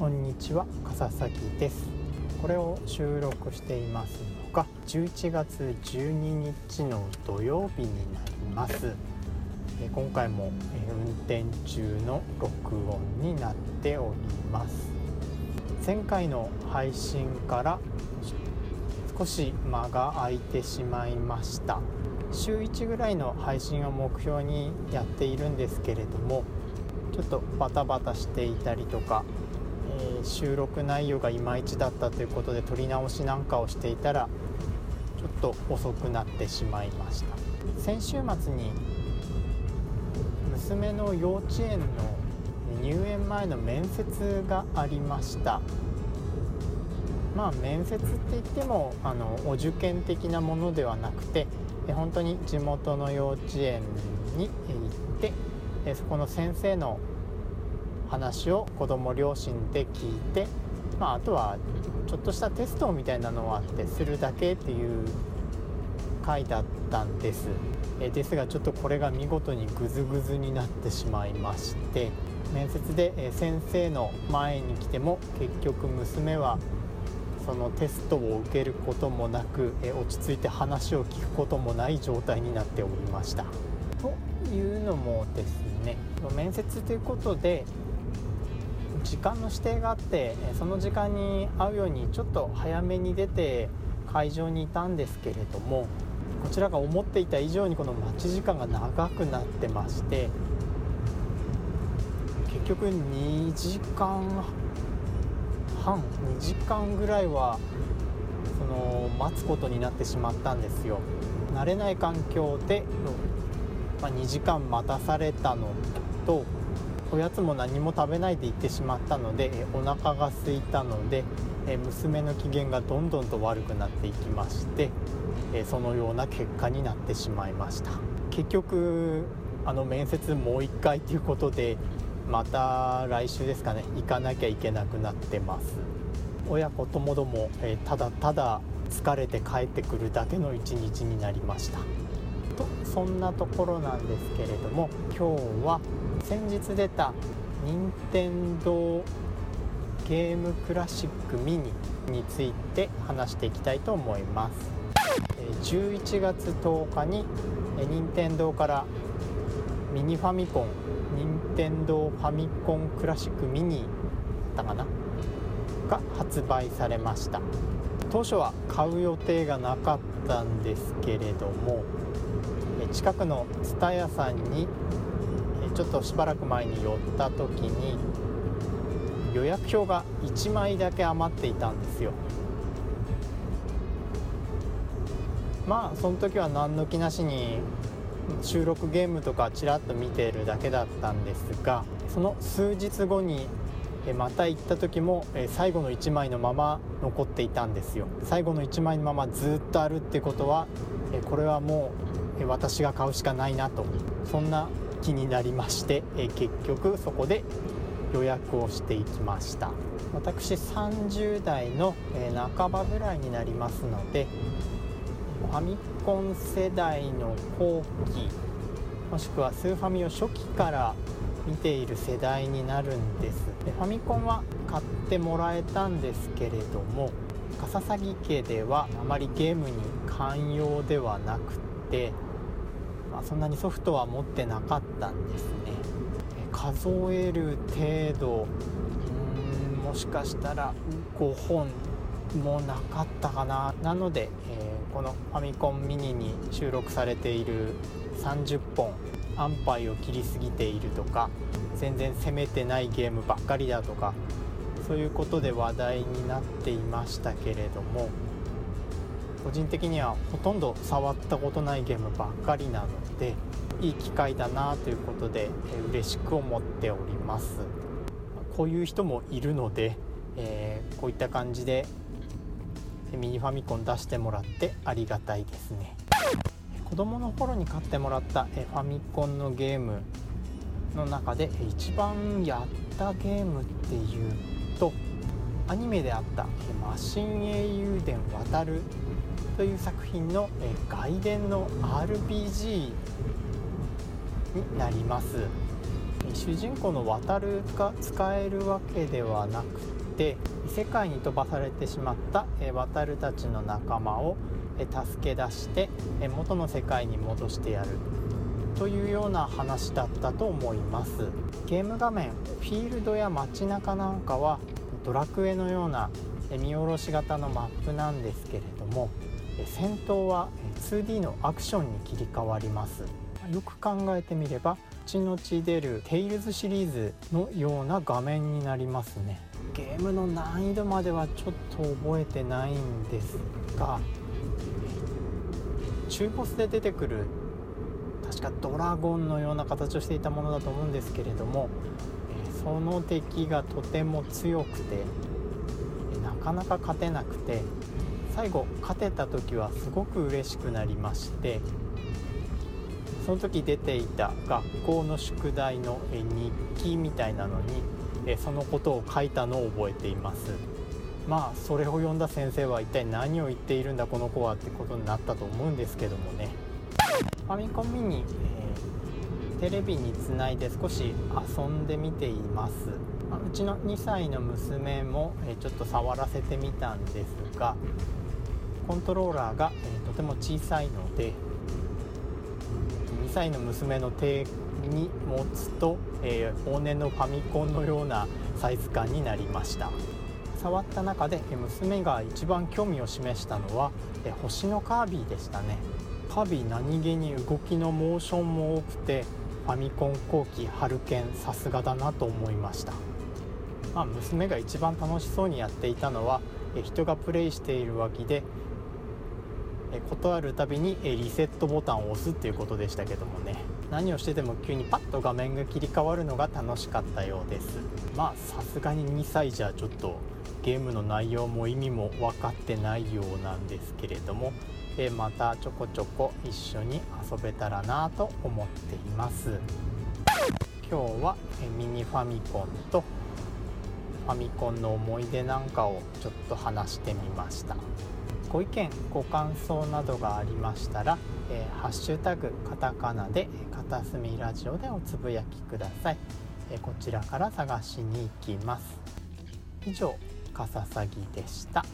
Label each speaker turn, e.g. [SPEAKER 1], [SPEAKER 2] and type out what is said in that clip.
[SPEAKER 1] こんにちは笠崎です。これを収録していますのが11月12日の土曜日になります。今回も運転中の録音になっております。前回の配信から少し間が空いてしまいました。週1ぐらいの配信を目標にやっているんですけれどもちょっとバタバタしていたりとか、えー、収録内容がいまいちだったということで撮り直しなんかをしていたらちょっと遅くなってしまいました。先週末に娘の幼稚園の入園前の面接がありました。まあ面接って言ってもあのお受験的なものではなくて本当に地元の幼稚園に行ってそこの先生の話を子ども両親で聞いて、まあ、あとはちょっとしたテストみたいなのはあってするだけっていう回だったんですえですがちょっとこれが見事にグズグズになってしまいまして面接で先生の前に来ても結局娘はそのテストを受けることもなく落ち着いて話を聞くこともない状態になっておりました。というのもですね面接ということで時間の指定があってその時間に会うようにちょっと早めに出て会場にいたんですけれどもこちらが思っていた以上にこの待ち時間が長くなってまして結局2時間半2時間ぐらいはその待つことになってしまったんですよ。慣れない環境で、ま、2時間待たされたのとおやつも何も食べないで行ってしまったのでお腹が空いたので娘の機嫌がどんどんと悪くなっていきましてそのような結果になってしまいました。結局あの面接もう1回ということでまた来週ですかね行かなきゃいけなくなってます。親子ともども、えただただ疲れて帰ってくるだけの一日になりました。とそんなところなんですけれども今日は先日出た任天堂ゲームクラシックミニについて話していきたいと思います。11月10日に任天堂からミニファミコン任天堂ファミコンクラシックミニだったかな？が発売されました。当初は買う予定がなかったんですけれども近くの TSUTAYA さんにちょっとしばらく前に寄った時に予約表が1枚だけ余っていたんですよ。まあその時は何の気なしに収録ゲームとかちらっと見てるだけだったんですがその数日後にまた行った時も最後の1枚のまま残っていたんですよ。最後の1枚のままずっとあるってことはこれはもう私が買うしかないなと。そんな気になりましてえ結局そこで予約をしていきました。私30代のえ半ばぐらいになりますのでファミコン世代の後期もしくはスーファミを初期から見ている世代になるんです。でファミコンは買ってもらえたんですけれども笠崎家ではあまりゲームに寛容ではなくて、まあ、そんなにソフトは持ってなかったんですね。数える程度うんもしかしたら5本もなかったかな。なので、えー、このファミコンミニに収録されている30本安牌を切りすぎているとか全然攻めてないゲームばっかりだとかそういうことで話題になっていましたけれども個人的にはほとんど触ったことないゲームばっかりなのでいい機会だなということでえ嬉しく思っております。こういう人もいるので、えー、こういった感じでミニファミコン出してもらってありがたいですね。子供の頃に買ってもらったファミコンのゲームの中で一番やったゲームっていうとアニメであった「マシン英雄伝渡る」という作品の外伝の RPG になります。主人公の渡るが使えるわけではなくて異世界に飛ばされてしまった渡るたちの仲間を助け出して元の世界に戻してやるというような話だったと思います。ゲーム画面フィールドや街中なんかはドラクエのような見下ろし型のマップなんですけれども戦闘は 2D のアクションに切り替わります。よく考えてみれば後々出る「テイルズ」シリーズのような画面になりますね。ゲームの難易度まではちょっと覚えてないんですが中ボスで出てくる確かドラゴンのような形をしていたものだと思うんですけれどもその敵がとても強くてなかなか勝てなくて最後勝てた時はすごく嬉しくなりましてその時出ていた学校の宿題の日記みたいなのにそのことを書いたのを覚えています。まあそれを読んだ先生は一体何を言っているんだこの子はってことになったと思うんですけどもね。ファミコンミニ、え、テレビにつないで少し遊んでみています。うちの2歳の娘も、ちょっと触らせてみたんですがコントローラーが、とても小さいので2歳の娘の手に持つと、えー、往年のファミコンのようなサイズ感になりました。触った中で娘が一番興味を示したのは星のカービィでしたね。カービィ何気に動きのモーションも多くてァミコン後期春剣さすがだなと思いました、まあ、娘が一番楽しそうにやっていたのは人がプレイしている脇で断るたびにリセットボタンを押すっていうことでしたけどもね。何をしてても急にパッと画面が切り替わるのが楽しかったようです。まあさすがに2歳じゃちょっとゲームの内容も意味も分かってないようなんですけれどもえまたちょこちょこ一緒に遊べたらなと思っています。今日はミニファミコンとファミコンの思い出なんかをちょっと話してみました。ご意見ご感想などがありましたら「えー、ハッシュタグカタカナ」で「片隅ラジオ」でおつぶやきください、えー、こちらから探しに行きます。以上かささぎでした。